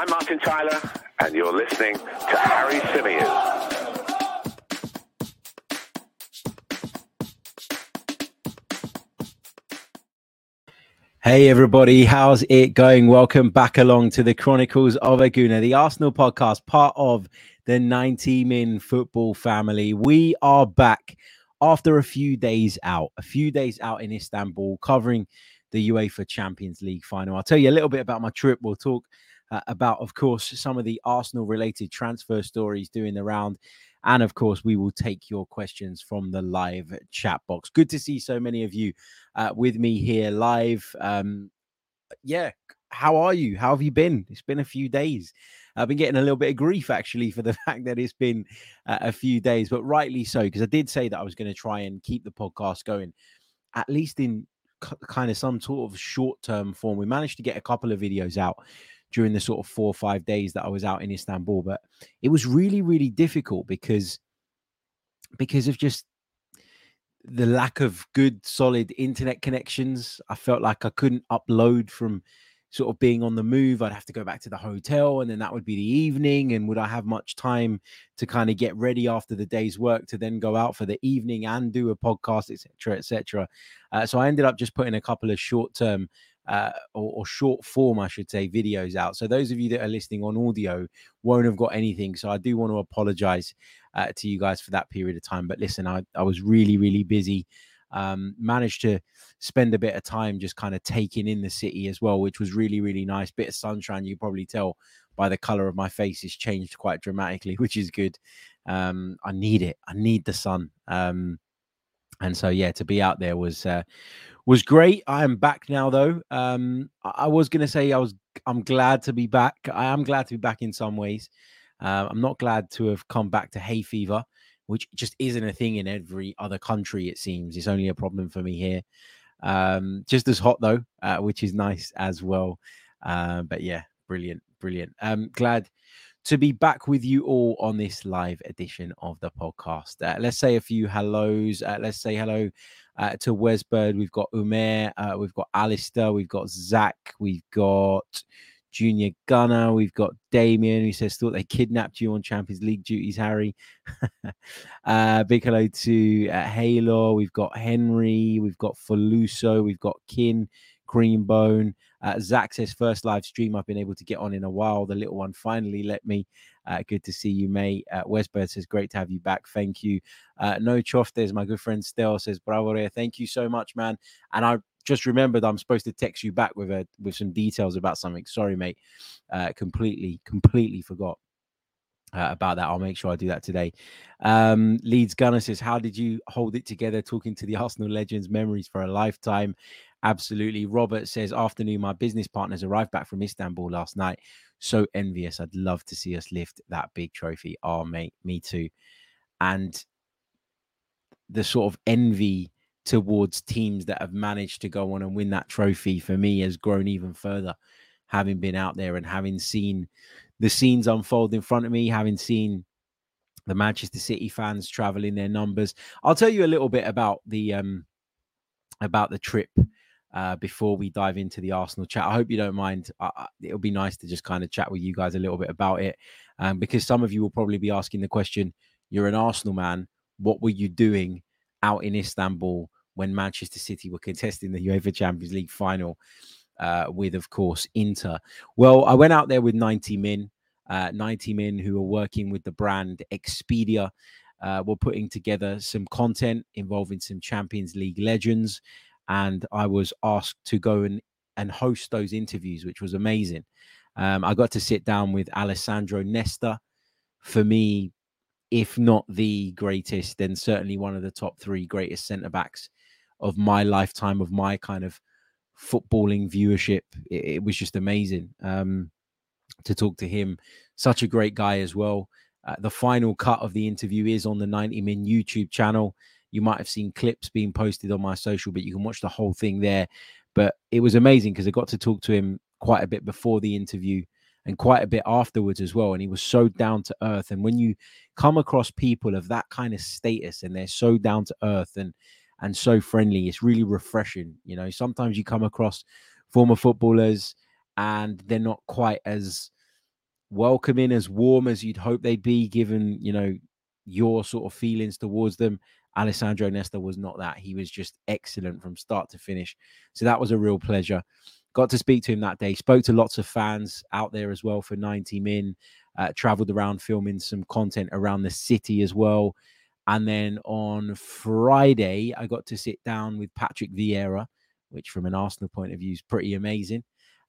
I'm Martin Tyler, and you're listening to Harry Symeou. Hey everybody, how's it going? Welcome back along to the Chronicles of a Gooner, the Arsenal podcast, part of the 90 Min football family. We are back after a few days out, a few days out in Istanbul, covering the UEFA Champions League final. I'll tell you a little bit about my trip. We'll talk uh, about, of course, some of the Arsenal related transfer stories doing the round. And of course, we will take your questions from the live chat box. Good to see so many of you uh, with me here live. Um, yeah, how are you? How have you been? It's been a few days. I've been getting a little bit of grief actually for the fact that it's been uh, a few days, but rightly so, because I did say that I was going to try and keep the podcast going, at least in c- kind of some sort of short term form. We managed to get a couple of videos out during the sort of four or five days that I was out in Istanbul. But it was really, really difficult because because of just the lack of good solid internet connections. I felt like I couldn't upload from sort of being on the move. I'd have to go back to the hotel and then that would be the evening. And would I have much time to kind of get ready after the day's work to then go out for the evening and do a podcast, etc., etc. Uh, so I ended up just putting a couple of short term uh, or, or, short form, I should say, videos out. So those of you that are listening on audio won't have got anything. So I do want to apologize uh, to you guys for that period of time. But listen, I, I was really, really busy. Um, managed to spend a bit of time just kind of taking in the city as well, which was really, really nice. Bit of sunshine, you probably tell by the color of my face, has changed quite dramatically, which is good. Um, I need it. I need the sun. Um, and so yeah, to be out there was uh, was great. I am back now, though. Um, I, was going to say I was. I'm glad to be back. I am glad to be back in some ways. Uh, I'm not glad to have come back to hay fever, which just isn't a thing in every other country. It seems it's only a problem for me here. Um, just as hot though, uh, which is nice as well. Uh, but yeah, brilliant, brilliant. Um, glad to be back with you all on this live edition of the podcast. Uh, let's say a few hellos. Uh, let's say hello uh, to Wesbird. We've got Umer, uh, we've got Alistair, we've got Zach, we've got Junior Gunner, we've got Damien who says thought they kidnapped you on Champions League duties, Harry. uh, big hello to uh, Halo, we've got Henry, we've got Faluso, we've got Kin, Greenbone. Uh, Zach says, first live stream I've been able to get on in a while. The little one finally let me. Uh, good to see you, mate. Uh, Westbird says, great to have you back. Thank you. Uh, no Choftes, my good friend Stel says, bravo, Rea. Thank you so much, man. And I just remembered I'm supposed to text you back with a with some details about something. Sorry, mate. Uh, completely, completely forgot. Uh, about that. I'll make sure I do that today. Um, Leeds Gunner says, How did you hold it together talking to the Arsenal legends? Memories for a lifetime. Absolutely. Robert says, Afternoon, my business partners arrived back from Istanbul last night. So envious. I'd love to see us lift that big trophy. Oh, mate, me too. And the sort of envy towards teams that have managed to go on and win that trophy for me has grown even further, having been out there and having seen the scenes unfold in front of me, having seen the Manchester City fans travel in their numbers. I'll tell you a little bit about the um about the trip uh, before we dive into the Arsenal chat. I hope you don't mind. Uh, it'll be nice to just kind of chat with you guys a little bit about it, um, because some of you will probably be asking the question: "You're an Arsenal man. What were you doing out in Istanbul when Manchester City were contesting the UEFA Champions League final?" Uh, with, of course, Inter. Well, I went out there with 90 Min, uh, 90 Min who are working with the brand Expedia. Uh, we're putting together some content involving some Champions League legends and I was asked to go and and host those interviews, which was amazing. Um, I got to sit down with Alessandro Nesta. For me, if not the greatest, then certainly one of the top three greatest centre backs of my lifetime, of my kind of footballing viewership. It, it was just amazing um, to talk to him. Such a great guy as well. Uh, the final cut of the interview is on the 90 Min YouTube channel. You might have seen clips being posted on my social, but you can watch the whole thing there. But it was amazing because I got to talk to him quite a bit before the interview and quite a bit afterwards as well. And he was so down to earth. And when you come across people of that kind of status and they're so down to earth and and so friendly, it's really refreshing. You know, sometimes you come across former footballers and they're not quite as welcoming, as warm as you'd hope they'd be, given you know your sort of feelings towards them. Alessandro Nesta was not that. He was just excellent from start to finish. So that was a real pleasure. Got to speak to him that day. Spoke to lots of fans out there as well for 90 Min. Uh, traveled around filming some content around the city as well. And then on Friday, I got to sit down with Patrick Vieira, which from an Arsenal point of view is pretty amazing.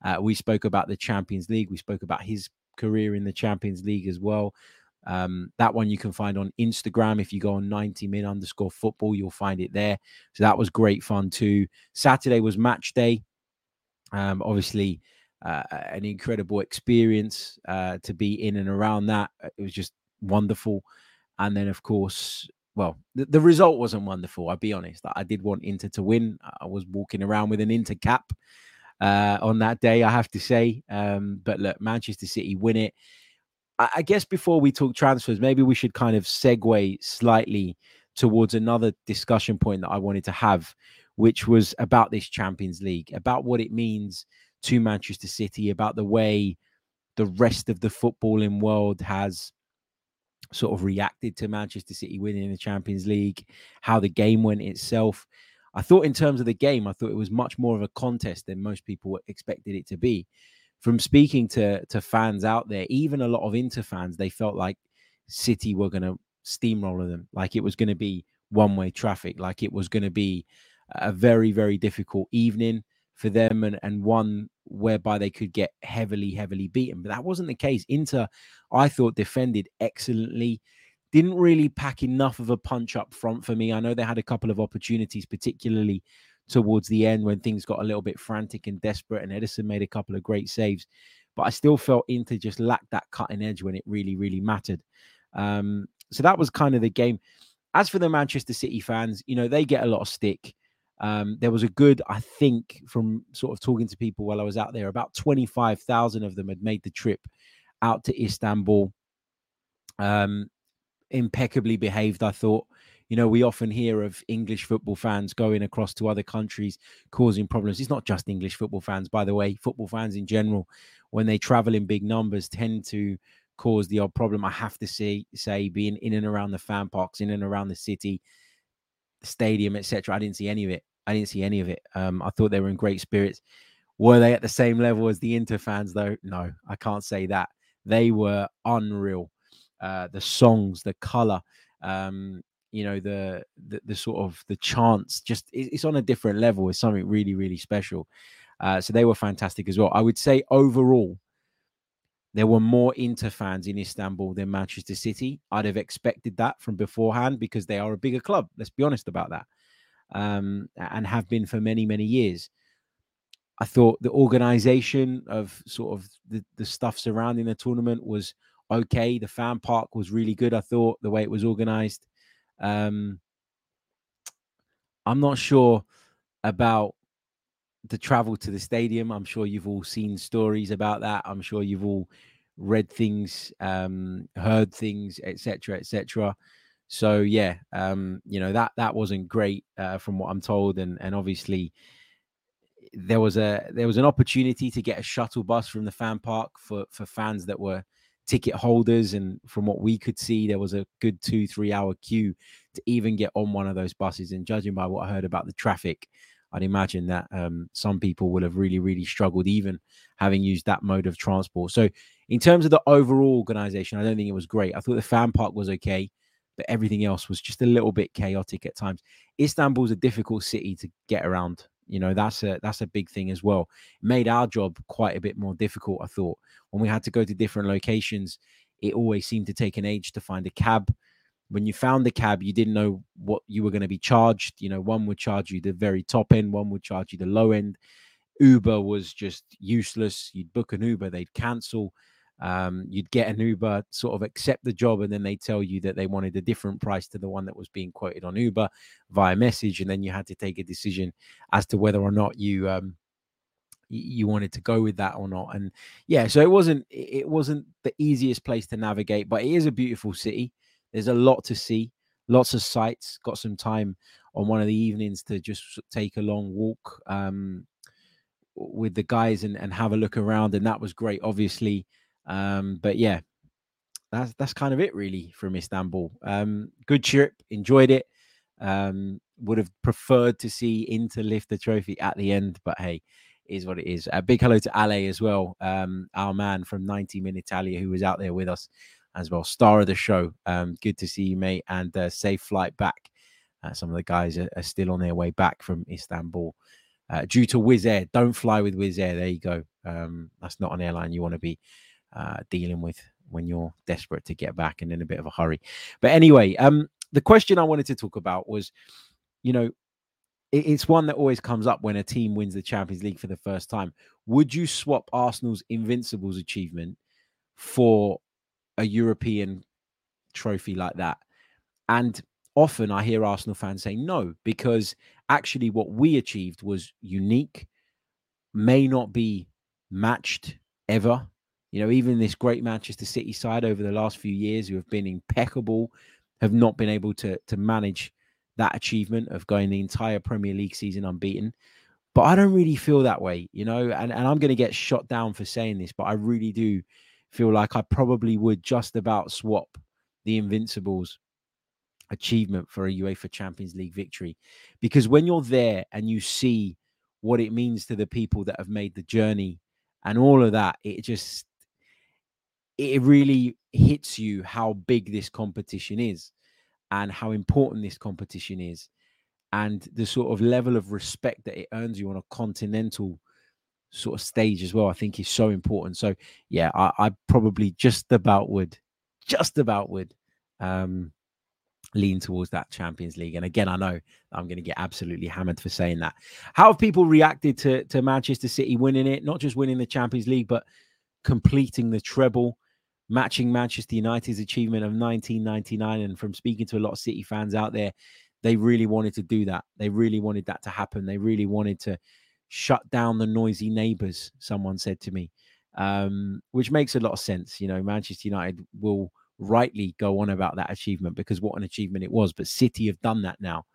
Uh, we spoke about the Champions League. We spoke about his career in the Champions League as well. Um, that one you can find on Instagram. If you go on 90 min underscore football, you'll find it there. So that was great fun too. Saturday was match day. Um, obviously, uh, an incredible experience uh, to be in and around that. It was just wonderful. And then, of course, well, the, the result wasn't wonderful. I'll be honest. I did want Inter to win. I was walking around with an Inter cap uh, on that day, I have to say. Um, but look, Manchester City win it. I, guess before we talk transfers, maybe we should kind of segue slightly towards another discussion point that I wanted to have, which was about this Champions League, about what it means to Manchester City, about the way the rest of the footballing world has sort of reacted to Manchester City winning the Champions League, how the game went itself. I thought, in terms of the game, I thought it was much more of a contest than most people expected it to be. From speaking to to fans out there, even a lot of Inter fans, they felt like City were going to steamroller them, like it was going to be one way traffic, like it was going to be a very very difficult evening for them and, and one whereby they could get heavily, heavily beaten. But that wasn't the case. Inter, I thought, defended excellently. Didn't really pack enough of a punch up front for me. I know they had a couple of opportunities, particularly towards the end when things got a little bit frantic and desperate, and Ederson made a couple of great saves. But I still felt Inter just lacked that cutting edge when it really, really mattered. Um, so that was kind of the game. As for the Manchester City fans, you know, they get a lot of stick. Um, there was a good, I think, from sort of talking to people while I was out there, about 25,000 of them had made the trip out to Istanbul. Um, impeccably behaved, I thought. You know, we often hear of English football fans going across to other countries causing problems. It's not just English football fans, by the way. Football fans in general, when they travel in big numbers, tend to cause the odd problem. I have to say, say being in and around the fan parks, in and around the city, stadium, etc. I didn't see any of it. I didn't see any of it. Um, I thought they were in great spirits. Were they at the same level as the Inter fans, though? No, I can't say that. They were unreal. Uh, the songs, the color, um, you know, the, the, the sort of the chance just it's on a different level. It's something really, really special. Uh, so they were fantastic as well. I would say overall, there were more Inter fans in Istanbul than Manchester City. I'd have expected that from beforehand because they are a bigger club. Let's be honest about that um, and have been for many, many years. I thought the organization of sort of the, the stuff surrounding the tournament was okay. The fan park was really good. I thought the way it was organized. Um, I'm not sure about the travel to the stadium. I'm sure you've all seen stories about that. I'm sure you've all read things, um, heard things, etc., etc. So yeah, um, you know that that wasn't great uh, from what I'm told, and and obviously there was a there was an opportunity to get a shuttle bus from the fan park for for fans that were ticket holders, and from what we could see, there was a good two three hour queue to even get on one of those buses. And judging by what I heard about the traffic, I'd imagine that um, some people will have really, really struggled, even having used that mode of transport. So, in terms of the overall organization, I don't think it was great. I thought the fan park was okay but everything else was just a little bit chaotic at times. Istanbul's a difficult city to get around. You know, that's a that's a big thing as well. It made our job quite a bit more difficult, I thought. When we had to go to different locations, it always seemed to take an age to find a cab. When you found the cab, you didn't know what you were going to be charged. You know, one would charge you the very top end, one would charge you the low end. Uber was just useless. You'd book an Uber, they'd cancel um, you'd get an Uber, sort of accept the job, and then they tell you that they wanted a different price to the one that was being quoted on Uber via message, and then you had to take a decision as to whether or not you um, you wanted to go with that or not. And yeah, so it wasn't it wasn't the easiest place to navigate, but it is a beautiful city. There's a lot to see, lots of sights. Got some time on one of the evenings to just take a long walk um, with the guys and, and have a look around, and that was great. Obviously Um, but yeah, that's that's kind of it really from Istanbul. Um, good trip, enjoyed it. Um, would have preferred to see Inter lift the trophy at the end, but hey, is what it is. A big hello to Ale as well, um, our man from 90 Min Italia, who was out there with us as well, star of the show. Um, good to see you, mate, and uh, safe flight back. Uh, some of the guys are, are, still on their way back from Istanbul. Uh, due to Wizz Air, don't fly with Wizz Air. There you go. Um, that's not an airline you want to be uh, dealing with when you're desperate to get back and in a bit of a hurry. But anyway, um, the question I wanted to talk about was, you know, it, it's one that always comes up when a team wins the Champions League for the first time. Would you swap Arsenal's Invincibles achievement for a European trophy like that? And often I hear Arsenal fans say no, because actually what we achieved was unique, may not be matched ever you know, even this great Manchester City side over the last few years who have been impeccable have not been able to to manage that achievement of going the entire Premier League season unbeaten. But I don't really feel that way, you know, and, and I'm going to get shot down for saying this, but I really do feel like I probably would just about swap the Invincibles achievement for a UEFA Champions League victory. Because when you're there and you see what it means to the people that have made the journey and all of that, it just it really hits you how big this competition is and how important this competition is and the sort of level of respect that it earns you on a continental sort of stage as well i think is so important. So yeah i, I probably just about would just about would um lean towards that champions league. And again i know i'm going to get absolutely hammered for saying that. How have people reacted to to manchester city winning it? Not just winning the champions league but completing the treble matching Manchester United's achievement of 1999. And from speaking to a lot of City fans out there, they really wanted to do that. They really wanted that to happen. They really wanted to shut down the noisy neighbors, someone said to me, um, which makes a lot of sense. You know, Manchester United will rightly go on about that achievement because what an achievement it was. But City have done that now.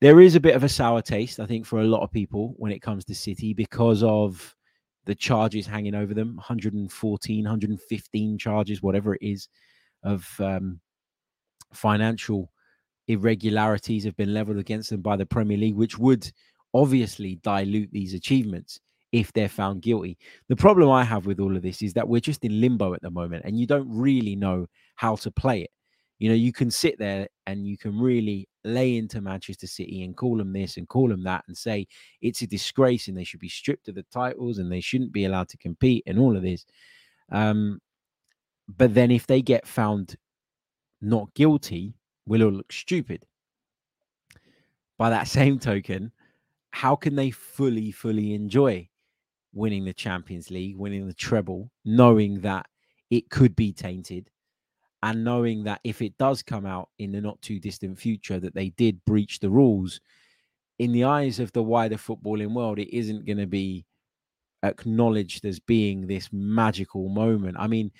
There is a bit of a sour taste, I think, for a lot of people when it comes to City because of the charges hanging over them 114 115 charges whatever it is of um, financial irregularities have been leveled against them by the premier league which would obviously dilute these achievements if they're found guilty. The problem i have with all of this is that we're just in limbo at the moment and you don't really know how to play it. You know you can sit there and you can really lay into Manchester City and call them this and call them that and say it's a disgrace and they should be stripped of the titles and they shouldn't be allowed to compete and all of this. Um, but then if they get found not guilty, we'll all look stupid. By that same token, how can they fully, fully enjoy winning the Champions League, winning the treble, knowing that it could be tainted? And knowing that if it does come out in the not too distant future that they did breach the rules in the eyes of the wider footballing world it isn't going to be acknowledged as being this magical moment. I mean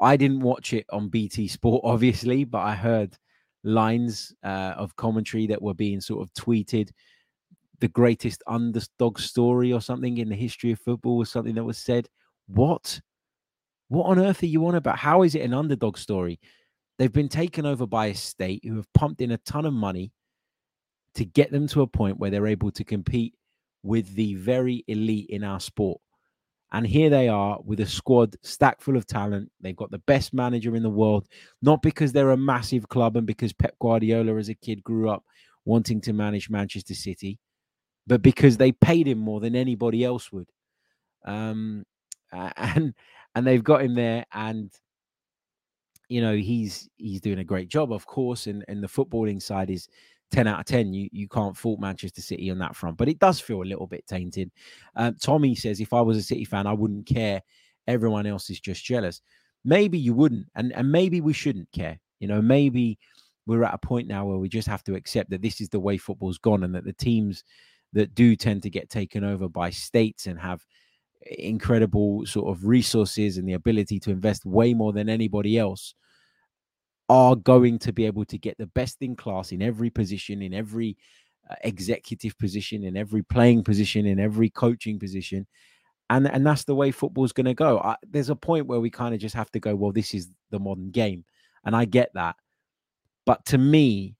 i didn't watch it on bt sport obviously but i heard lines uh, of commentary that were being sort of tweeted. The greatest underdog story or something in the history of football was something that was said. What what on earth are you on about? How is it an underdog story? They've been taken over by a state who have pumped in a ton of money to get them to a point where they're able to compete with the very elite in our sport. And here they are with a squad stacked full of talent. They've got the best manager in the world, not because they're a massive club and because Pep Guardiola as a kid grew up wanting to manage Manchester City, but because they paid him more than anybody else would. Um, and and they've got him there and you know he's he's doing a great job of course and and the footballing side is 10 out of 10 you you can't fault manchester city on that front but it does feel a little bit tainted. Um, tommy says if i was a city fan i wouldn't care. Everyone else is just jealous. Maybe you wouldn't and and maybe we shouldn't care. You know maybe we're at a point now where we just have to accept that this is the way football's gone and that the teams that do tend to get taken over by states and have incredible sort of resources and the ability to invest way more than anybody else are going to be able to get the best in class in every position, in every uh, executive position, in every playing position, in every coaching position. and and that's the way football's going to go. I, there's a point where we kind of just have to go, well, this is the modern game, and I get that, but to me,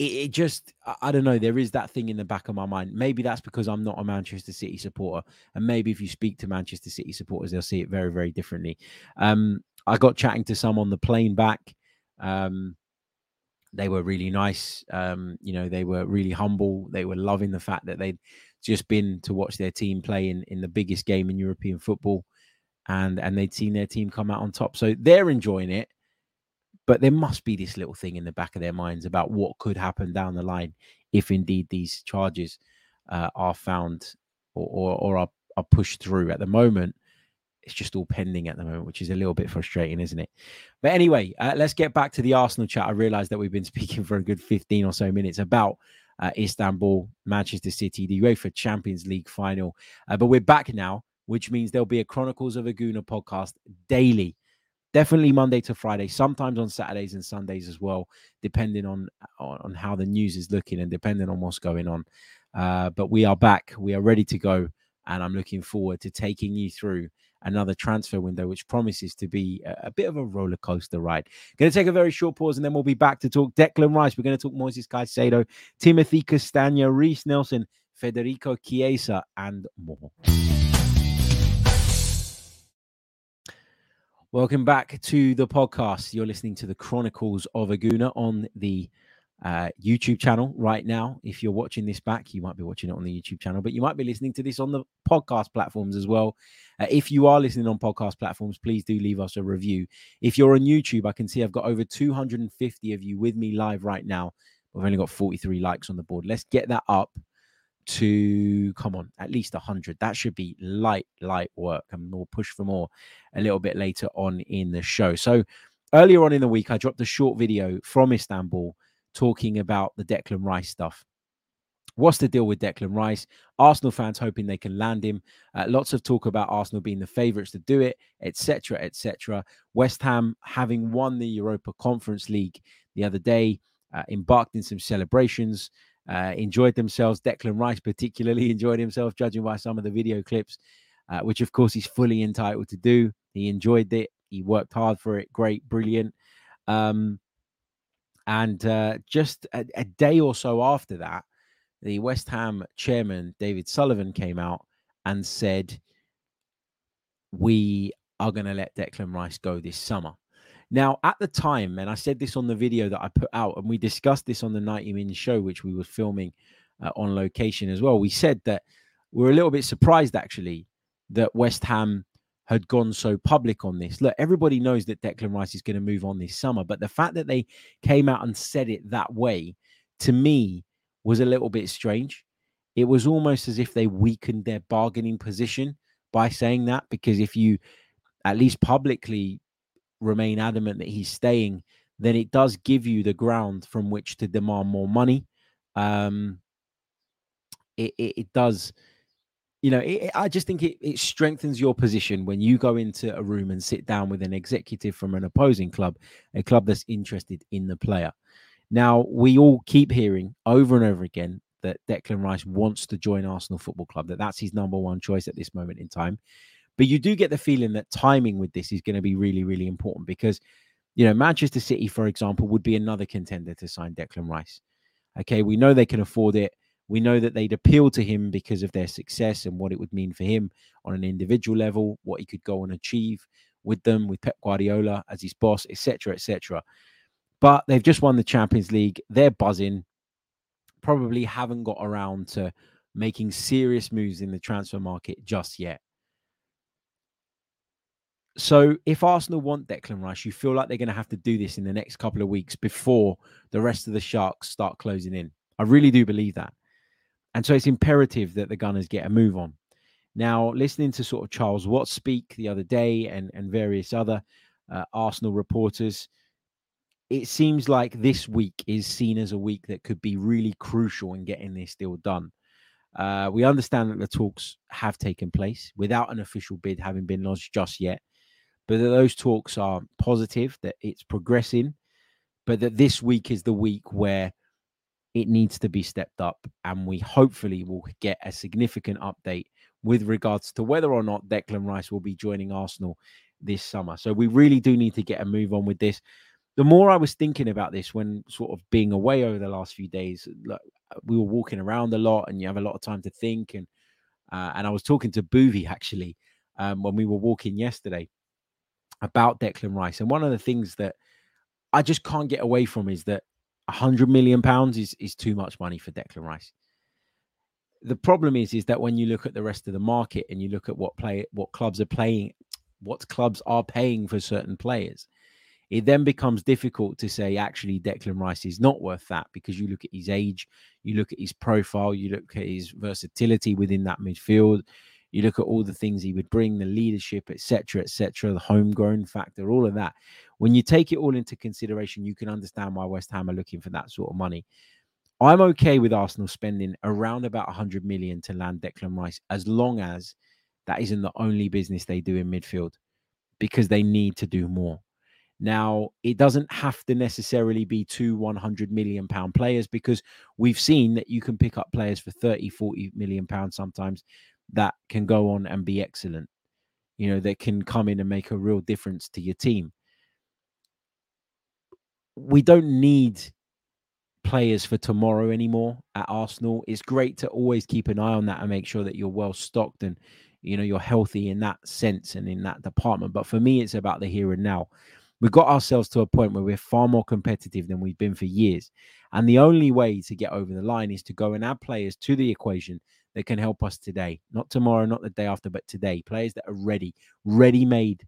it, it just I, don't know. There is that thing in the back of my mind. Maybe that's because I'm not a Manchester City supporter, and maybe if you speak to Manchester City supporters, they'll see it very very differently. Um, I got chatting to some on the plane back. Um, they were really nice. Um, you know, they were really humble. They were loving the fact that they'd just been to watch their team play in, in the biggest game in European football and and they'd seen their team come out on top. So they're enjoying it. But there must be this little thing in the back of their minds about what could happen down the line if indeed these charges uh, are found or, or, or are, are pushed through. At the moment, it's just all pending at the moment, which is a little bit frustrating, isn't it? But anyway, uh, let's get back to the Arsenal chat. I realise that we've been speaking for a good 15 or so minutes about uh, Istanbul, Manchester City, the UEFA Champions League final. Uh, but we're back now, which means there'll be a Chronicles of a Gooner podcast daily. Definitely Monday to Friday, sometimes on Saturdays and Sundays as well, depending on on how the news is looking and depending on what's going on. Uh, but we are back. We are ready to go, and I'm looking forward to taking you through another transfer window, which promises to be a, a bit of a roller coaster ride. Going to take a very short pause and then we'll be back to talk Declan Rice. We're going to talk Moises Caicedo, Timothy Castagne, Reiss Nelson, Federico Chiesa, and more. Welcome back to the podcast. You're listening to the Chronicles of a Gooner on the uh, YouTube channel right now. If you're watching this back, you might be watching it on the YouTube channel, but you might be listening to this on the podcast platforms as well. Uh, if you are listening on podcast platforms, please do leave us a review. If you're on YouTube, I can see I've got over 250 of you with me live right now. We've only got 43 likes on the board. Let's get that up to come on at least 100 that should be light light work and we'll push for more a little bit later on in the show so earlier on in the week i dropped a short video from istanbul talking about the Declan Rice stuff. What's the deal with Declan Rice? Arsenal fans hoping they can land him. Uh, lots of talk about Arsenal being the favourites to do it, etc., etc. West Ham having won the Europa Conference League the other day, uh, embarked in some celebrations, uh, enjoyed themselves. Declan Rice particularly enjoyed himself, judging by some of the video clips, uh, which of course he's fully entitled to do. He enjoyed it. He worked hard for it. Great, brilliant. Um, and uh, just a, a, day or so after that, the West Ham chairman, David Sullivan, came out and said, We are going to let Declan Rice go this summer. Now, at the time, and I said this on the video that I put out, and we discussed this on the 90 Min show, which we were filming uh, on location as well. We said that we we're a little bit surprised actually that West Ham had gone so public on this. Look, everybody knows that Declan Rice is going to move on this summer, but the fact that they came out and said it that way to me was a little bit strange. It was almost as if they weakened their bargaining position by saying that, because if you at least publicly remain adamant that he's staying, then it does give you the ground from which to demand more money. Um, it, it, it does you know, it, I just think it, it strengthens your position when you go into a room and sit down with an executive from an opposing club, a club that's interested in the player. Now, we all keep hearing over and over again that Declan Rice wants to join Arsenal Football Club, that that's his number one choice at this moment in time. But you do get the feeling that timing with this is going to be really, really important because, you know, Manchester City, for example, would be another contender to sign Declan Rice. Okay, we know they can afford it. We know that they'd appeal to him because of their success and what it would mean for him on an individual level, what he could go and achieve with them, with Pep Guardiola as his boss, etc., etc. But they've just won the Champions League. They're buzzing. Probably haven't got around to making serious moves in the transfer market just yet. So if Arsenal want Declan Rice, you feel like they're going to have to do this in the next couple of weeks before the rest of the Sharks start closing in. I really do believe that. And so it's imperative that the Gunners get a move on. Now, listening to sort of Charles Watts speak the other day and, and various other uh, Arsenal reporters, it seems like this week is seen as a week that could be really crucial in getting this deal done. Uh, we understand that the talks have taken place without an official bid having been lodged just yet, but that those talks are positive, that it's progressing, but that this week is the week where it needs to be stepped up. And we hopefully will get a significant update with regards to whether or not Declan Rice will be joining Arsenal this summer. So we really do need to get a move on with this. The more I was thinking about this when sort of being away over the last few days, like, we were walking around a lot and you have a lot of time to think. And uh, and I was talking to Boovy actually um, when we were walking yesterday about Declan Rice. And one of the things that I just can't get away from is that a hundred million pounds is is too much money for Declan Rice. The problem is, is that when you look at the rest of the market and you look at what play what clubs are playing, what clubs are paying for certain players, it then becomes difficult to say actually Declan Rice is not worth that because you look at his age, you look at his profile, you look at his versatility within that midfield, you look at all the things he would bring, the leadership, etc., etc., the homegrown factor, all of that. When you take it all into consideration, you can understand why West Ham are looking for that sort of money. I'm okay with Arsenal spending around about 100 million to land Declan Rice as long as that isn't the only business they do in midfield because they need to do more. Now, it doesn't have to necessarily be two 100 million pound players because we've seen that you can pick up players for 30, 40 million pounds sometimes that can go on and be excellent. You know, that can come in and make a real difference to your team. We don't need players for tomorrow anymore at Arsenal. It's great to always keep an eye on that and make sure that you're well stocked and you know you're healthy in that sense and in that department. But for me, it's about the here and now we got ourselves to a point where we're far more competitive than we've been for years. And the only way to get over the line is to go and add players to the equation that can help us today, not tomorrow, not the day after, but today. Players that are ready, ready made.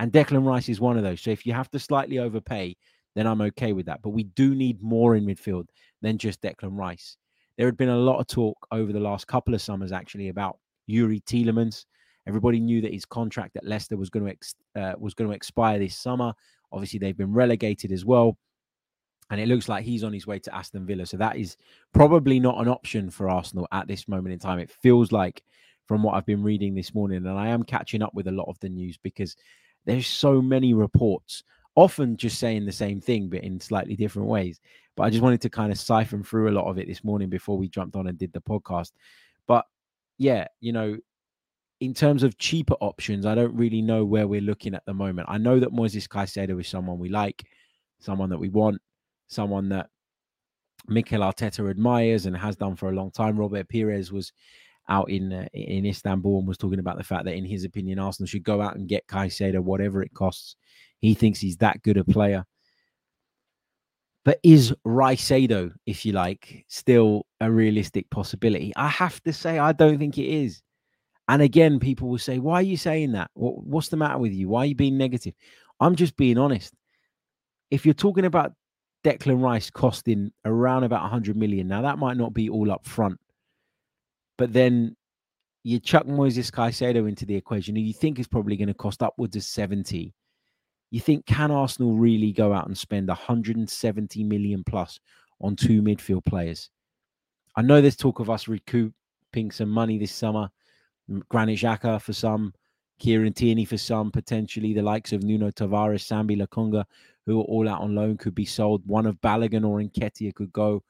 And Declan Rice is one of those. So if you have to slightly overpay, then I'm okay with that. But we do need more in midfield than just Declan Rice. There had been a lot of talk over the last couple of summers, actually, about Youri Tielemans Everybody knew that his contract at Leicester was going to ex- uh, was going to expire this summer. Obviously, they've been relegated as well, and it looks like he's on his way to Aston Villa. So that is probably not an option for Arsenal at this moment in time. It feels like, from what I've been reading this morning, and I am catching up with a lot of the news because there's so many reports, often just saying the same thing but in slightly different ways. But I just wanted to kind of siphon through a lot of it this morning before we jumped on and did the podcast. But yeah, you know, in terms of cheaper options, I don't really know where we're looking at the moment. I know that Moises Caicedo is someone we like, someone that we want, someone that Mikel Arteta admires and has done for a long time. Robert Pires was out in uh, in Istanbul and was talking about the fact that, in his opinion, Arsenal should go out and get Caicedo, whatever it costs. He thinks he's that good a player. But is Ricedo, if you like, still a realistic possibility? I have to say, I don't think it is. And again, people will say, Why are you saying that? what's the matter with you? Why are you being negative? I'm just being honest. If you're talking about Declan Rice costing around about 100 million, now that might not be all up front, but then you chuck Moises Caicedo into the equation, and you think it's probably going to cost upwards of 70. You think, can Arsenal really go out and spend 170 million plus on two midfield players? I know there's talk of us recouping some money this summer. Granit Xhaka for some, Kieran Tierney for some, potentially the likes of Nuno Tavares, Sambi Lokonga, who are all out on loan, could be sold. One of Balogun or Nketiah could go.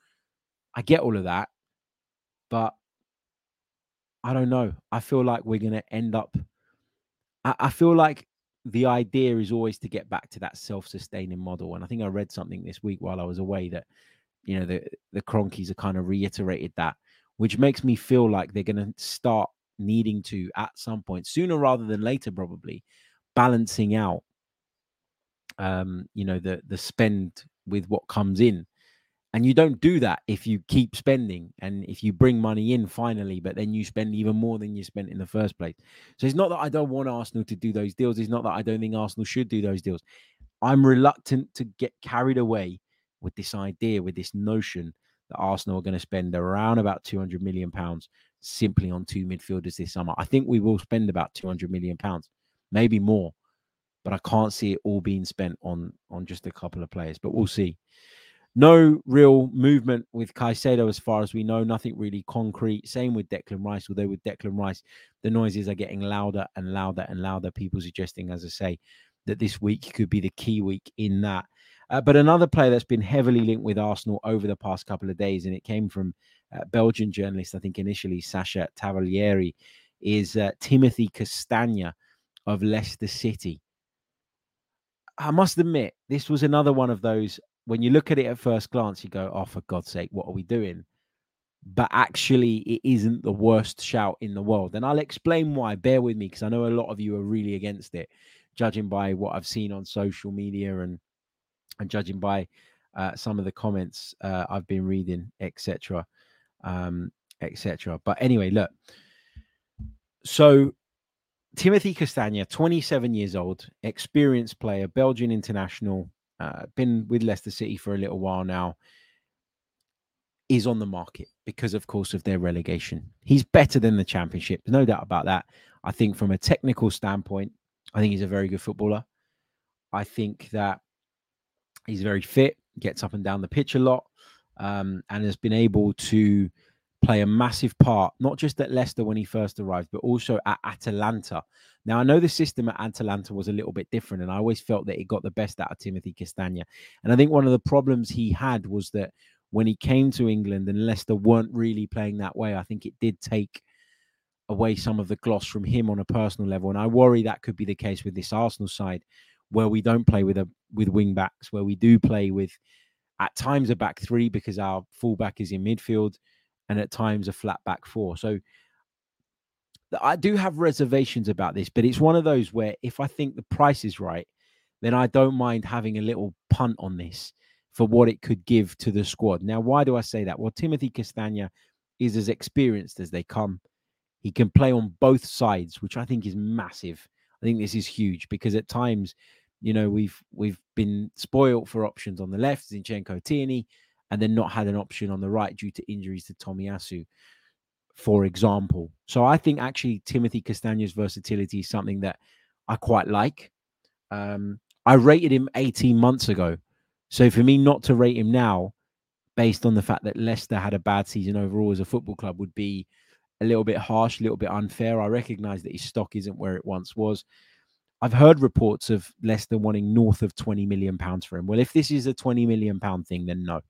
I get all of that, but I don't know. I feel like we're going to end up. I, I feel like the idea is always to get back to that self-sustaining model, and I think I read something this week while I was away that you know the the Kroenkes are kind of reiterated that, which makes me feel like they're going to start needing to at some point sooner rather than later probably balancing out um you know the the spend with what comes in. And you don't do that if you keep spending and if you bring money in finally but then you spend even more than you spent in the first place. So it's not that i don't want arsenal to do those deals. It's not that i don't think arsenal should do those deals. I'm reluctant to get carried away with this idea with this notion that arsenal are going to spend around about 200 million pounds simply on two midfielders this summer. I think we will spend about 200 million pounds, maybe more, but I can't see it all being spent on on just a couple of players. But we'll see. No real movement with Caicedo as far as we know. Nothing really concrete. Same with Declan Rice. Although with Declan Rice, the noises are getting louder and louder and louder. People suggesting, as I say, that this week could be the key week in that. Uh, but another player that's been heavily linked with Arsenal over the past couple of days, and it came from uh, Belgian journalist, I think initially Sacha Tavolieri, is uh, Timothy Castagne of Leicester City. I must admit, this was another one of those. When you look at it at first glance, you go, "Oh, for God's sake, what are we doing?" But actually, it isn't the worst shout in the world, and I'll explain why. Bear with me, because I know a lot of you are really against it, judging by what I've seen on social media and and judging by uh, some of the comments uh, I've been reading, etc., um, etc. But anyway, look. So Timothy Castagne, 27 years old, experienced player, Belgian international, uh, been with Leicester City for a little while now, is on the market because, of course, of their relegation. He's better than the championship, no doubt about that. I think from a technical standpoint, I think he's a very good footballer. I think that he's very fit, gets up and down the pitch a lot, um, and has been able to play a massive part, not just at Leicester when he first arrived, but also at Atalanta. Now, I know the system at Atalanta was a little bit different, and I always felt that he got the best out of Timothy Castagne. And I think one of the problems he had was that when he came to England and Leicester weren't really playing that way, I think it did take away some of the gloss from him on a personal level. And I worry that could be the case with this Arsenal side, where we don't play with a with wing backs, where we do play with at times a back three because our fullback is in midfield and at times a flat back four. So I do have reservations about this, but it's one of those where if I think the price is right, then I don't mind having a little punt on this for what it could give to the squad. Now, why do I say that? Well, Timothy Castagne is as experienced as they come. He can play on both sides, which I think is massive. I think this is huge because at times, you know, we've we've been spoiled for options on the left, Zinchenko Tierney, and then not had an option on the right due to injuries to Tomiyasu, for example. So I think actually Timothy Castagne's versatility is something that I quite like. Um, I rated him 18 months ago. So for me not to rate him now, based on the fact that Leicester had a bad season overall as a football club, would be a little bit harsh, a little bit unfair. I recognize that his stock isn't where it once was. I've heard reports of Leicester wanting north of 20 million pounds for him. Well, if this is a 20 million pound thing, then no.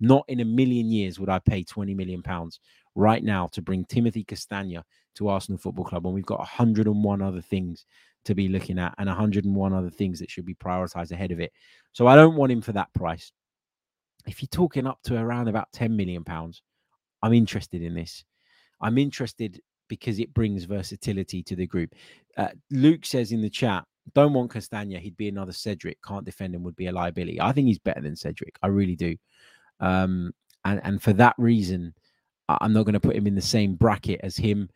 Not in a million years would I pay 20 million pounds right now to bring Timothy Castagne to Arsenal Football Club. And we've got 101 other things to be looking at and 101 other things that should be prioritized ahead of it. So I don't want him for that price. If you're talking up to around about 10 million pounds, I'm interested in this. I'm interested because it brings versatility to the group. Uh, Luke says in the chat, don't want Castagne. He'd be another Cedric. Can't defend him. Would be a liability. I think he's better than Cedric. I really do. Um, and and for that reason, I'm not going to put him in the same bracket as him.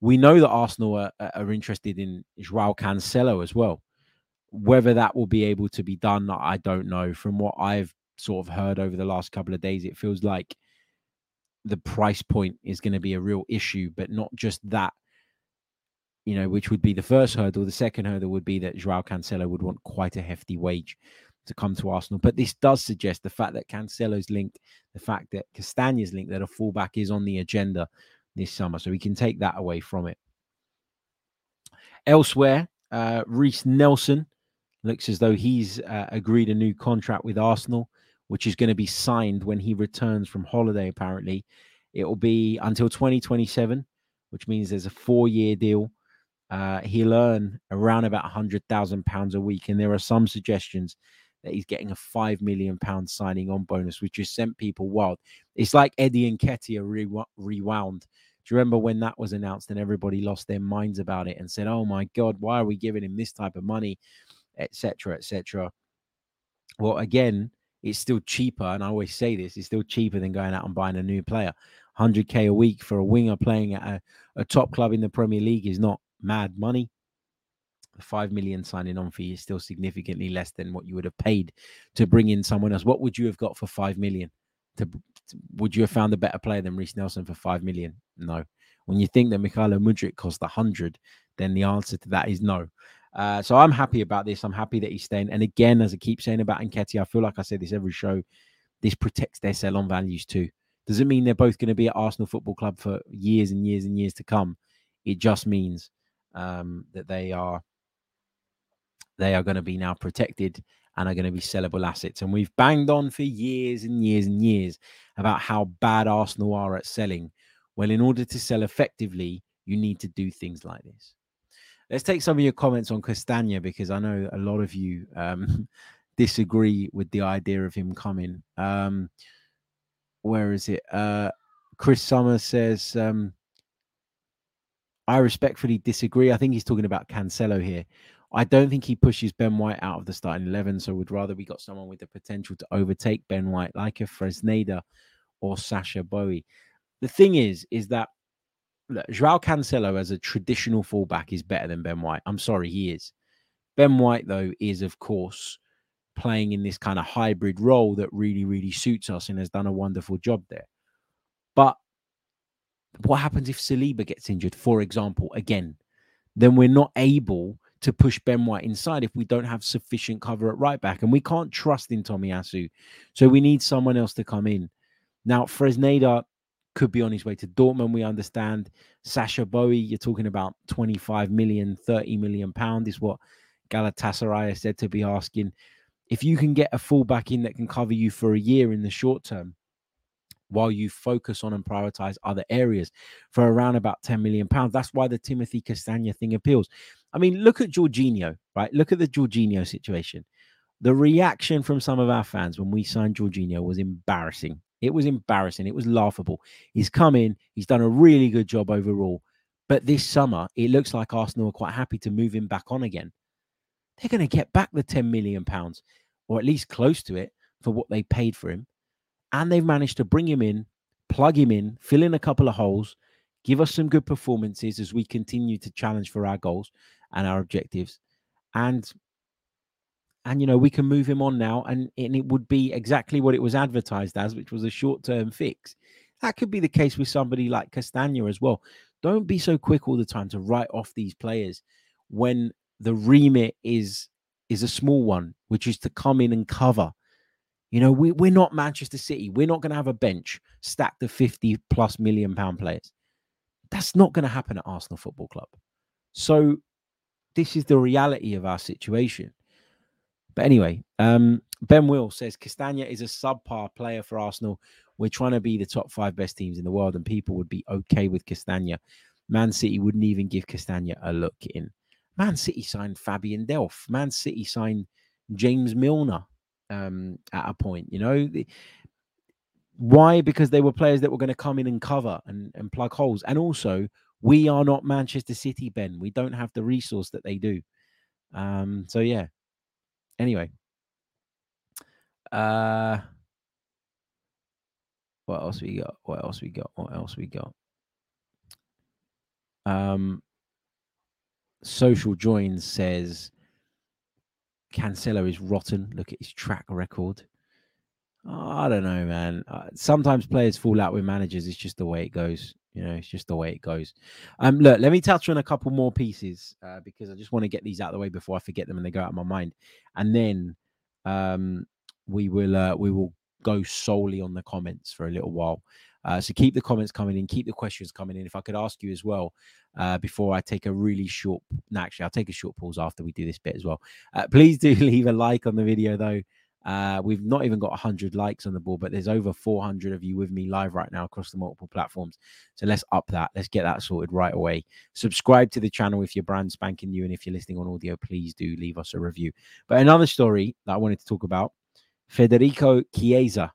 We know that Arsenal are, are interested in Joao Cancelo as well. Whether that will be able to be done, I don't know. From what I've sort of heard over the last couple of days, it feels like the price point is going to be a real issue, but not just that. You know, which would be the first hurdle. The second hurdle would be that Joao Cancelo would want quite a hefty wage to come to Arsenal. But this does suggest the fact that Cancelo's linked, the fact that Castagne's linked, that a fullback is on the agenda this summer. So we can take that away from it. Elsewhere, uh, Reiss Nelson looks as though he's uh, agreed a new contract with Arsenal, which is going to be signed when he returns from holiday, apparently. It will be until 2027, which means there's a four year deal. Uh, he'll earn around about £100,000 a week. And there are some suggestions that he's getting a five million pound signing on bonus, which just sent people wild. It's like Eddie and Nketiah re- rewound. Do you remember when that was announced and everybody lost their minds about it and said, "Oh my God, why are we giving him this type of money, etc., etc." Well, again, it's still cheaper, and I always say this: it's still cheaper than going out and buying a new player. 100k a week for a winger playing at a, a top club in the Premier League is not mad money the five million signing on fee is still significantly less than what you would have paid to bring in someone else. What would you have got for five million? To, would you have found a better player than Reiss Nelson for five million? No. When you think that Mykhailo Mudryk cost a hundred, then the answer to that is no. Uh, so I'm happy about this. I'm happy that he's staying. And again, as I keep saying about Nketiah, I feel like I say this every show. This protects their sell on values too. Doesn't mean they're both going to be at Arsenal Football Club for years and years and years to come. It just means um, that they are they are going to be now protected and are going to be sellable assets. And we've banged on for years and years and years about how bad Arsenal are at selling. Well, in order to sell effectively, you need to do things like this. Let's take some of your comments on Castagne because I know a lot of you um, disagree with the idea of him coming. Um, where is it? Uh, Chris Summers says, um, I respectfully disagree. I think he's talking about Cancelo here. I don't think he pushes Ben White out of the starting 11, so would rather we got someone with the potential to overtake Ben White, like a Fresneda or Sacha Boey. The thing is, is that look, Joao Cancelo as a traditional fullback is better than Ben White. I'm sorry, he is. Ben White, though, is of course playing in this kind of hybrid role that really, really suits us and has done a wonderful job there. But what happens if Saliba gets injured, for example, again? Then we're not able to push Ben White inside if we don't have sufficient cover at right back. And we can't trust in Tomiyasu. So we need someone else to come in. Now, Fresneda could be on his way to Dortmund. We understand Sacha Boey, you're talking about 25 million, 30 million pound is what Galatasaray said to be asking. If you can get a fullback in that can cover you for a year in the short term, while you focus on and prioritize other areas for around about 10 million pounds. That's why the Timothy Castagne thing appeals. I mean, look at Jorginho, right? Look at the Jorginho situation. The reaction from some of our fans when we signed Jorginho was embarrassing. It was embarrassing. It was laughable. He's come in, he's done a really good job overall. But this summer, it looks like Arsenal are quite happy to move him back on again. They're going to get back the 10 million pounds, or at least close to it, for what they paid for him. And they've managed to bring him in, plug him in, fill in a couple of holes, give us some good performances as we continue to challenge for our goals and our objectives. And and you know we can move him on now and, and it would be exactly what it was advertised as which was a short-term fix. That could be the case with somebody like castagne as well. Don't be so quick all the time to write off these players when the remit is is a small one which is to come in and cover. You know we, we're not manchester city. We're not going to have a bench stacked of 50 plus million pound players. That's not going to happen at arsenal football club. So this is the reality of our situation but anyway, um, Ben Will says Castagne is a subpar player for Arsenal. We're trying to be the top five best teams in the world, and people would be okay with Castagne. Man City wouldn't even give Castagne a look in. Man City signed Fabian Delph. Man City signed James Milner um, at a point. You know, why? Because they were players that were going to come in and cover and, and plug holes. And also, we are not Manchester City, Ben. We don't have the resource that they do. Um, so yeah, Anyway, uh, what else we got? What else we got? What else we got? Um, social joins says Cancelo is rotten. Look at his track record. I don't know, man. Uh, sometimes players fall out with managers. It's just the way it goes. You know, it's just the way it goes. Um, look, let me touch on a couple more pieces uh, because I just want to get these out of the way before I forget them and they go out of my mind. And then um, we will uh, we will go solely on the comments for a little while. Uh, so keep the comments coming in, keep the questions coming in. If I could ask you as well, uh, before I take a really short, actually, I'll take a short pause after we do this bit as well. Uh, please do leave a like on the video though. Uh, we've not even got 100 likes on the board, but there's over 400 of you with me live right now across the multiple platforms. So let's up that. Let's get that sorted right away. Subscribe to the channel if you're brand spanking new. And if you're listening on audio, please do leave us a review. But another story that I wanted to talk about Federico Chiesa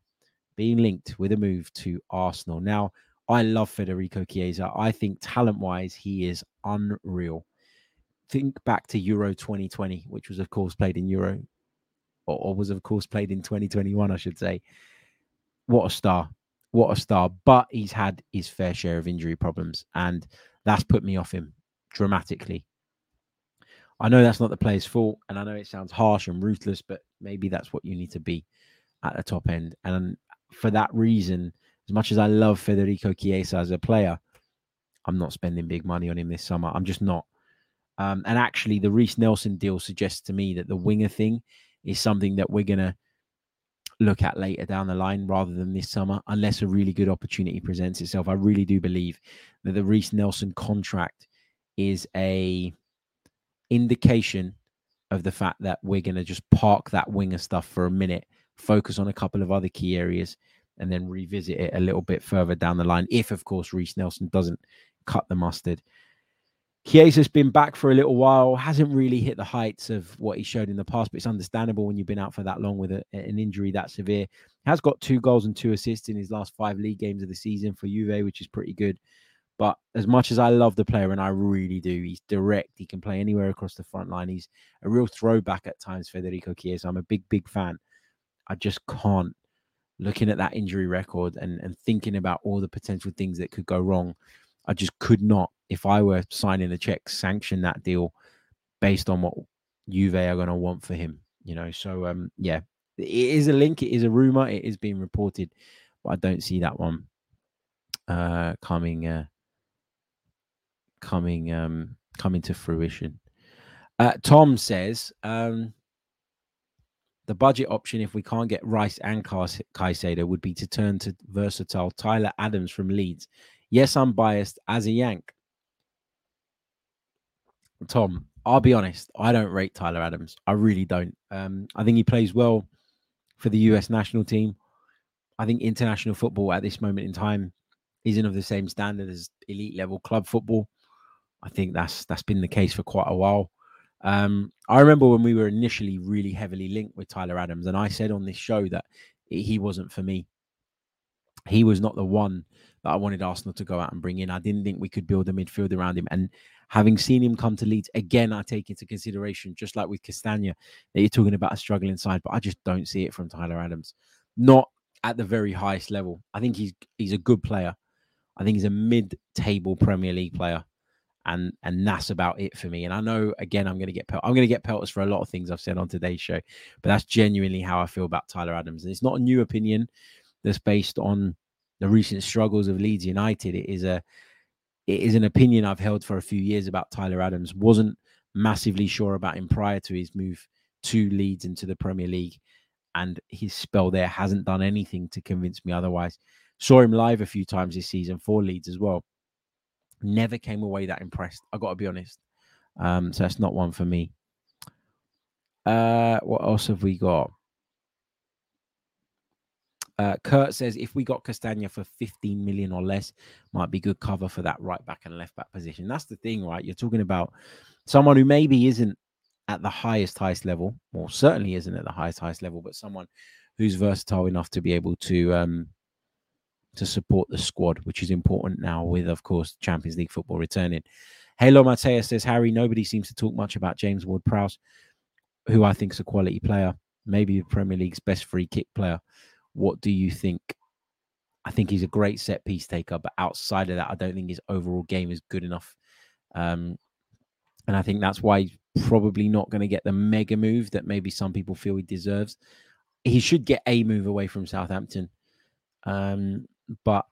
being linked with a move to Arsenal. Now, I love Federico Chiesa. I think talent wise, he is unreal. Think back to Euro 2020, which was, of course, played in Euro or, or was of course played in 2021, I should say. What a star! What a star! But he's had his fair share of injury problems, and that's put me off him dramatically. I know that's not the player's fault, and I know it sounds harsh and ruthless, but maybe that's what you need to be at the top end. And for that reason, as much as I love Federico Chiesa as a player, I'm not spending big money on him this summer. I'm just not. Um, and actually, the Reiss Nelson deal suggests to me that the winger thing is something that we're going to look at later down the line rather than this summer, unless a really good opportunity presents itself. I really do believe that the Reiss Nelson contract is a indication of the fact that we're going to just park that winger stuff for a minute, focus on a couple of other key areas, and then revisit it a little bit further down the line. If, of course, Reiss Nelson doesn't cut the mustard. Chiesa's been back for a little while, hasn't really hit the heights of what he showed in the past, but it's understandable when you've been out for that long with a, an injury that severe. Has got two goals and two assists in his last five league games of the season for Juve, which is pretty good. But as much as I love the player, and I really do, he's direct. He can play anywhere across the front line. He's a real throwback at times, Federico Chiesa. I'm a big, big fan. I just can't, looking at that injury record and, and thinking about all the potential things that could go wrong, I just could not if I were signing the check, sanction that deal based on what Juve are going to want for him. You know, so um, yeah, it is a link, it is a rumor, it is being reported, but I don't see that one uh, coming uh, coming um, coming to fruition. Uh, Tom says um, the budget option, if we can't get Rice and Caicedo, would be to turn to versatile Tyler Adams from Leeds. Yes, I'm biased as a Yank. Tom, I'll be honest, I don't rate Tyler Adams. I really don't. Um, I think he plays well for the US national team. I think international football at this moment in time isn't of the same standard as elite level club football. I think that's that's been the case for quite a while. Um, I remember when we were initially really heavily linked with Tyler Adams, and I said on this show that he wasn't for me. He was not the one that I wanted Arsenal to go out and bring in. I didn't think we could build a midfield around him. And having seen him come to Leeds again, I take into consideration, just like with Castagne, that you're talking about a struggling side, but I just don't see it from Tyler Adams. Not at the very highest level. I think he's he's a good player. I think he's a mid-table Premier League player, and and that's about it for me. And I know again, I'm to get I'm going to get pelters for a lot of things I've said on today's show, but that's genuinely how I feel about Tyler Adams. And it's not a new opinion that's based on the recent struggles of Leeds United. It is a it is an opinion I've held for a few years about Tyler Adams. Wasn't massively sure about him prior to his move to Leeds into the Premier League, and his spell there hasn't done anything to convince me otherwise. Saw him live a few times this season for Leeds as well. Never came away that impressed. I got to be honest. Um, so that's not one for me. Uh, what else have we got? Uh, Kurt says if we got Castagne for 15 million or less, might be good cover for that right back and left back position. That's the thing, right? You're talking about someone who maybe isn't at the highest, highest level, or certainly isn't at the highest, highest level, but someone who's versatile enough to be able to um, to support the squad, which is important now with, of course, Champions League football returning. Halo Matea says, Harry, nobody seems to talk much about James Ward Prowse, who I think is a quality player, maybe the Premier League's best free kick player. What do you think? I think he's a great set piece taker, but outside of that, I don't think his overall game is good enough. Um, and I think that's why he's probably not going to get the mega move that maybe some people feel he deserves. He should get a move away from Southampton. Um, but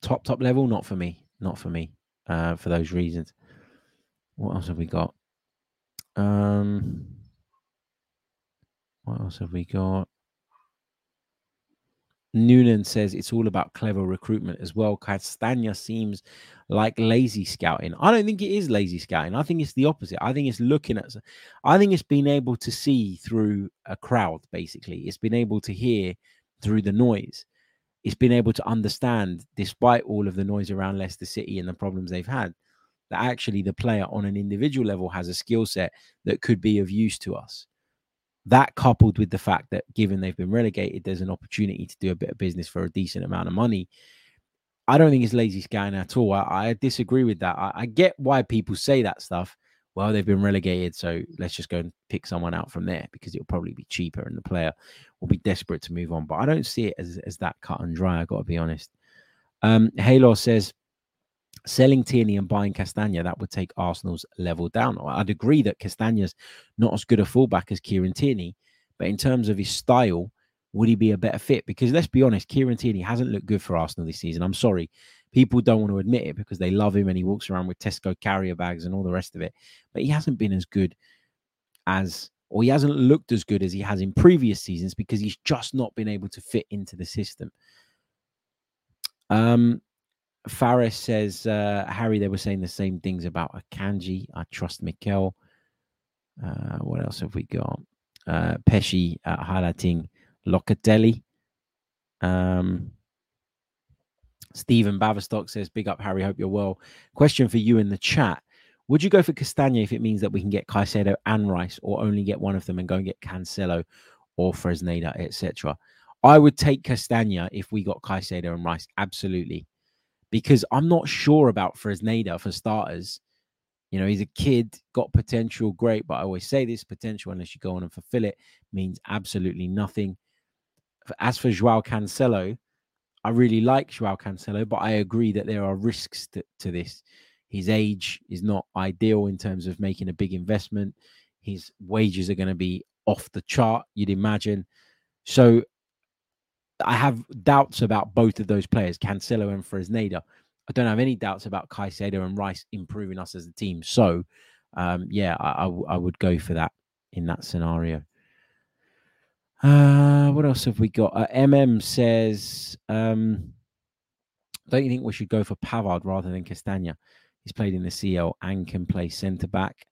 top, top level, not for me. Not for me uh, for those reasons. What else have we got? Um, what else have we got? Noonan says it's all about clever recruitment as well. Castagne seems like lazy scouting. I don't think it is lazy scouting. I think it's the opposite. I think it's looking at, I think it's being able to see through a crowd, basically. It's been able to hear through the noise. It's been able to understand, despite all of the noise around Leicester City and the problems they've had, that actually the player on an individual level has a skill set that could be of use to us that coupled with the fact that given they've been relegated, there's an opportunity to do a bit of business for a decent amount of money. I don't think it's lazy scanning at all. I, I disagree with that. I, I, get why people say that stuff. Well, they've been relegated, so let's just go and pick someone out from there because it'll probably be cheaper and the player will be desperate to move on. But I don't see it as, as that cut and dry. I got to be honest. Um, Halo says selling Tierney and buying Castagne, that would take Arsenal's level down. I'd agree that Castagne's not as good a fullback as Kieran Tierney, but in terms of his style, would he be a better fit? Because let's be honest, Kieran Tierney hasn't looked good for Arsenal this season. I'm sorry. People don't want to admit it because they love him and he walks around with Tesco carrier bags and all the rest of it. But he hasn't been as good as, or he hasn't looked as good as he has in previous seasons because he's just not been able to fit into the system. Um, Faris says, uh, Harry, they were saying the same things about Akanji. I trust Mikel. Uh, what else have we got? Uh, Pesci uh, highlighting Locatelli. Um, Stephen Baverstock says, Big up, Harry. Hope you're well. Question for you in the chat. Would you go for Castagne if it means that we can get Caicedo and Rice, or only get one of them and go and get Cancelo or Fresneda, etc.? I would take Castagne if we got Caicedo and Rice, absolutely, because I'm not sure about Fresneda for starters. You know, he's a kid, got potential, great, but I always say this potential, unless you go on and fulfill it, means absolutely nothing. As for Joao Cancelo, I really like Joao Cancelo, but I agree that there are risks to, to this. His age is not ideal in terms of making a big investment. His wages are going to be off the chart, you'd imagine. So I have doubts about both of those players, Cancelo and Fresneda. I don't have any doubts about Caicedo and Rice improving us as a team. So, um, yeah, I, would go for that in that scenario. Uh, what else have we got? Uh, MM says, um, don't you think we should go for Pavard rather than Castagne? He's played in the CL and can play centre back.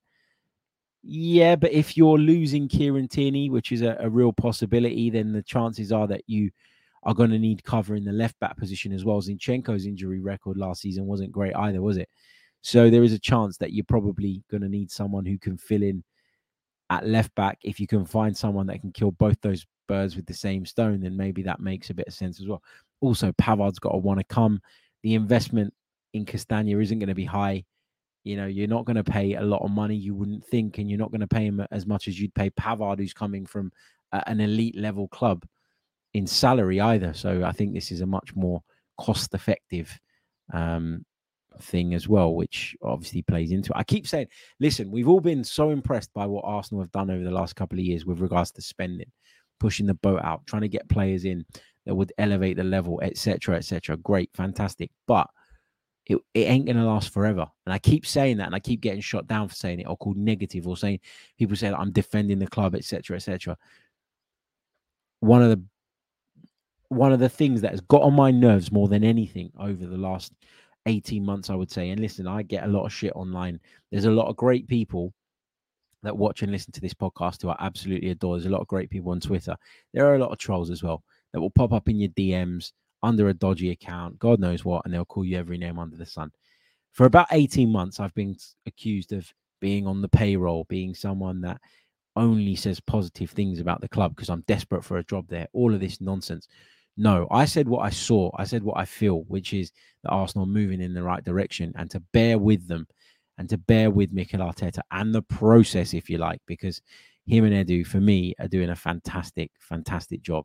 Yeah, but if you're losing Kieran Tierney, which is a, a, real possibility, then the chances are that you are going to need cover in the left back position as well. Zinchenko's injury record last season wasn't great either, was it? So there is a chance that you're probably going to need someone who can fill in at left back, if you can find someone that can kill both those birds with the same stone, then maybe that makes a bit of sense as well. Also, Pavard's got to want to come. The investment in Castagne isn't going to be high. You know, you're not going to pay a lot of money, you wouldn't think, and you're not going to pay him as much as you'd pay Pavard, who's coming from an elite level club in salary either. So I think this is a much more cost effective um, thing as well, which obviously plays into it. I keep saying, listen, we've all been so impressed by what Arsenal have done over the last couple of years with regards to spending, pushing the boat out, trying to get players in that would elevate the level, etc., etc. Great, fantastic, but it, it ain't gonna last forever. And I keep saying that, and I keep getting shot down for saying it, or called negative, or saying people say I'm defending the club, etc., etc. One of the one of the things that has got on my nerves more than anything over the last 18 months, I would say. And listen, I get a lot of shit online. There's a lot of great people that watch and listen to this podcast who I absolutely adore. There's a lot of great people on Twitter. There are a lot of trolls as well that will pop up in your DMs under a dodgy account, God knows what, and they'll call you every name under the sun. For about 18 months, I've been accused of being on the payroll, being someone that only says positive things about the club because I'm desperate for a job there. All of this nonsense. No, I said what I saw. I said what I feel, which is that Arsenal moving in the right direction and to bear with them and to bear with Mikel Arteta and the process, if you like, because him and Edu, for me, are doing a fantastic, fantastic job.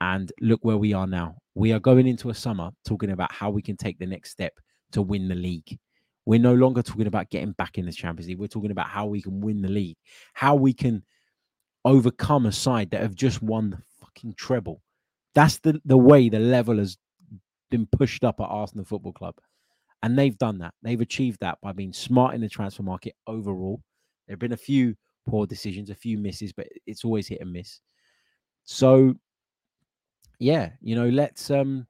And look where we are now. We are going into a summer talking about how we can take the next step to win the league. We're no longer talking about getting back in the Champions League. We're talking about how we can win the league, how we can overcome a side that have just won the fucking treble that's the, the way the level has been pushed up at Arsenal Football Club. And they've done that. They've achieved that by being smart in the transfer market overall. There have been a few poor decisions, a few misses, but it's always hit and miss. So yeah, you know, let's um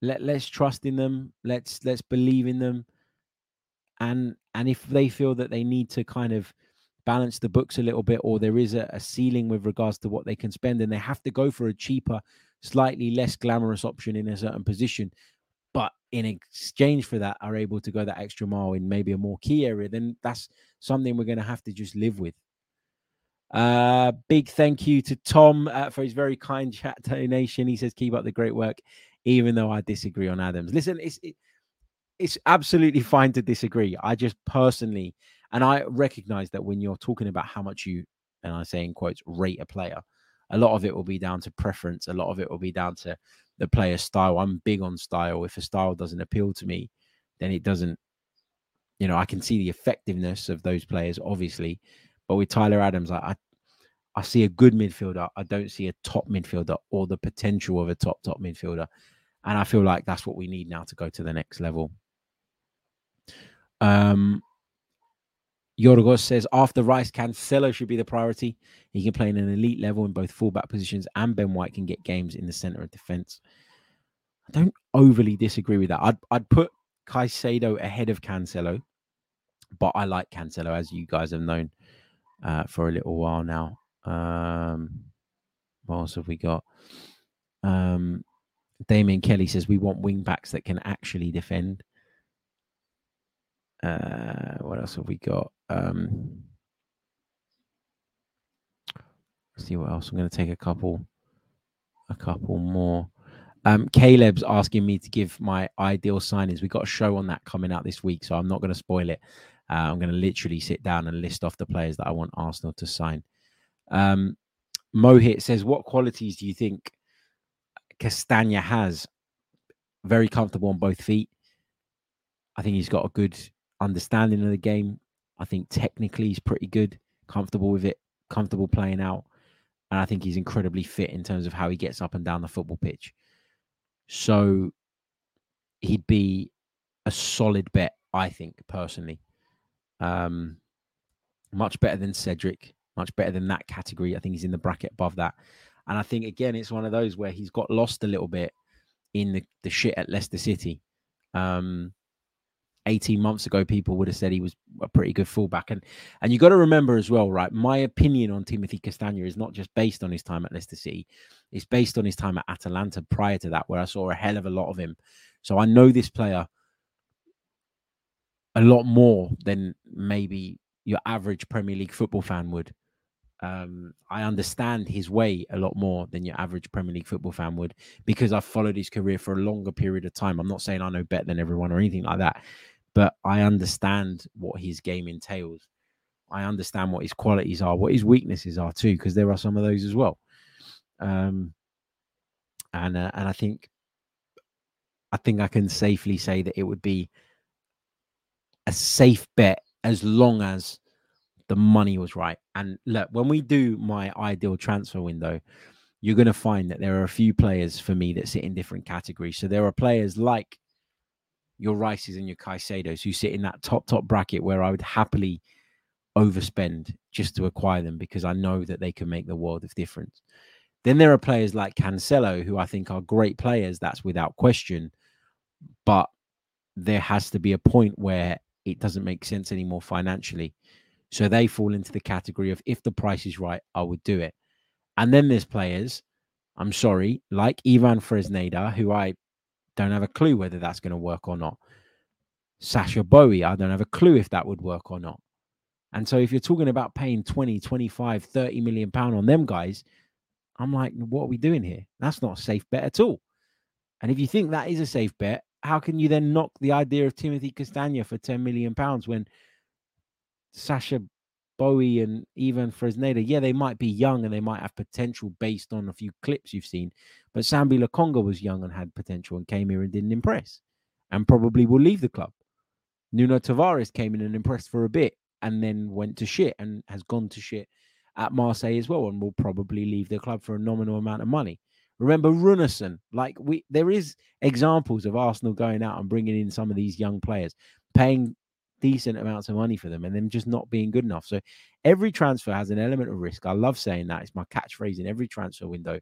let let's trust in them. Let's let's believe in them. And and if they feel that they need to kind of balance the books a little bit, or there is a, a ceiling with regards to what they can spend, and they have to go for a cheaper, slightly less glamorous option in a certain position, but in exchange for that are able to go that extra mile in maybe a more key area, then that's something we're going to have to just live with. Uh, big thank you to Tom uh, for his very kind chat donation. He says, "Keep up the great work," even though I disagree on Adams. Listen, it's it, it's absolutely fine to disagree. I just personally and I recognize that when you're talking about how much you, and I say in quotes, rate a player, a lot of it will be down to preference. A lot of it will be down to the player's style. I'm big on style. If a style doesn't appeal to me, then it doesn't, you know, I can see the effectiveness of those players, obviously. But with Tyler Adams, I, I, I see a good midfielder. I don't see a top midfielder or the potential of a top, top midfielder. And I feel like that's what we need now to go to the next level. Um, Yorgos says after Rice, Cancelo should be the priority. He can play in an elite level in both fullback positions, and Ben White can get games in the center of defense. I don't overly disagree with that. I'd I'd put Caicedo ahead of Cancelo, but I like Cancelo as you guys have known uh, for a little while now. Um, what else have we got? Um, Damien Kelly says we want wing backs that can actually defend. Uh, what else have we got? Um, see what else. I'm going to take a couple, a couple more. Um, Caleb's asking me to give my ideal signings. We got a show on that coming out this week, so I'm not going to spoil it. Uh, I'm going to literally sit down and list off the players that I want Arsenal to sign. Um, Mohit says, "What qualities do you think Castagne has? Very comfortable on both feet. I think he's got a good understanding of the game. I think technically he's pretty good, comfortable with it, comfortable playing out, and I think he's incredibly fit in terms of how he gets up and down the football pitch. So he'd be a solid bet, I think, personally. Um, much better than Cedric, much better than that category. I think he's in the bracket above that. And I think again, it's one of those where he's got lost a little bit in the, the shit at Leicester City. Um, 18 months ago, people would have said he was a pretty good fullback. And and you got to remember as well, right? My opinion on Timothy Castagne is not just based on his time at Leicester City, it's based on his time at Atalanta prior to that, where I saw a hell of a lot of him. So I know this player a lot more than maybe your average Premier League football fan would. Um, I understand his way a lot more than your average Premier League football fan would because I've followed his career for a longer period of time. I'm not saying I know better than everyone or anything like that, but I understand what his game entails. I understand what his qualities are, what his weaknesses are too, because there are some of those as well. Um, and uh, and I think I think I can safely say that it would be a safe bet as long as the money was right. And look, when we do my ideal transfer window, you're going to find that there are a few players for me that sit in different categories. So there are players like your Rices and your Caicedos who sit in that top, top bracket where I would happily overspend just to acquire them because I know that they can make the world of difference. Then there are players like Cancelo who I think are great players. That's without question. But there has to be a point where it doesn't make sense anymore financially. So they fall into the category of if the price is right, I would do it. And then there's players, I'm sorry, like Ivan Fresneda, who I don't have a clue whether that's going to work or not. Sacha Boey, I don't have a clue if that would work or not. And so if you're talking about paying 20, 25, 30 million pound on them guys, I'm like, what are we doing here? That's not a safe bet at all. And if you think that is a safe bet, how can you then knock the idea of Timothy Castagne for 10 million pounds when Sacha Boey and even Fresneda, yeah, they might be young and they might have potential based on a few clips you've seen. But Sambi Lokonga was young and had potential and came here and didn't impress and probably will leave the club. Nuno Tavares came in and impressed for a bit and then went to shit and has gone to shit at Marseille as well and will probably leave the club for a nominal amount of money. Remember Runarsson, like we there is examples of Arsenal going out and bringing in some of these young players, paying decent amounts of money for them and them just not being good enough. So every transfer has an element of risk. I love saying that. It's my catchphrase in every transfer window.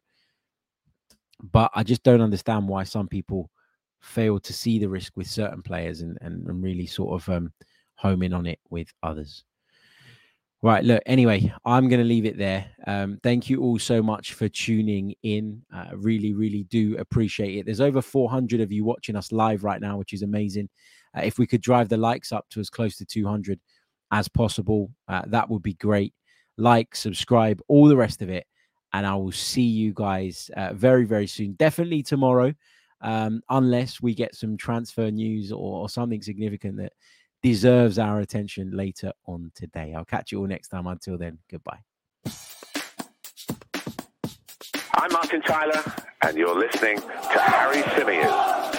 But I just don't understand why some people fail to see the risk with certain players and, and, and really sort of um, home in on it with others. Right. Look, anyway, I'm going to leave it there. Um, thank you all so much for tuning in. Uh, really, really do appreciate it. There's over 400 of you watching us live right now, which is amazing. Uh, if we could drive the likes up to as close to 200 as possible, uh, that would be great. Like, subscribe, all the rest of it. And I will see you guys uh, very, very soon. Definitely tomorrow, um, unless we get some transfer news or, or something significant that deserves our attention later on today. I'll catch you all next time. Until then, goodbye. I'm Martin Tyler, and you're listening to Harry Symeou.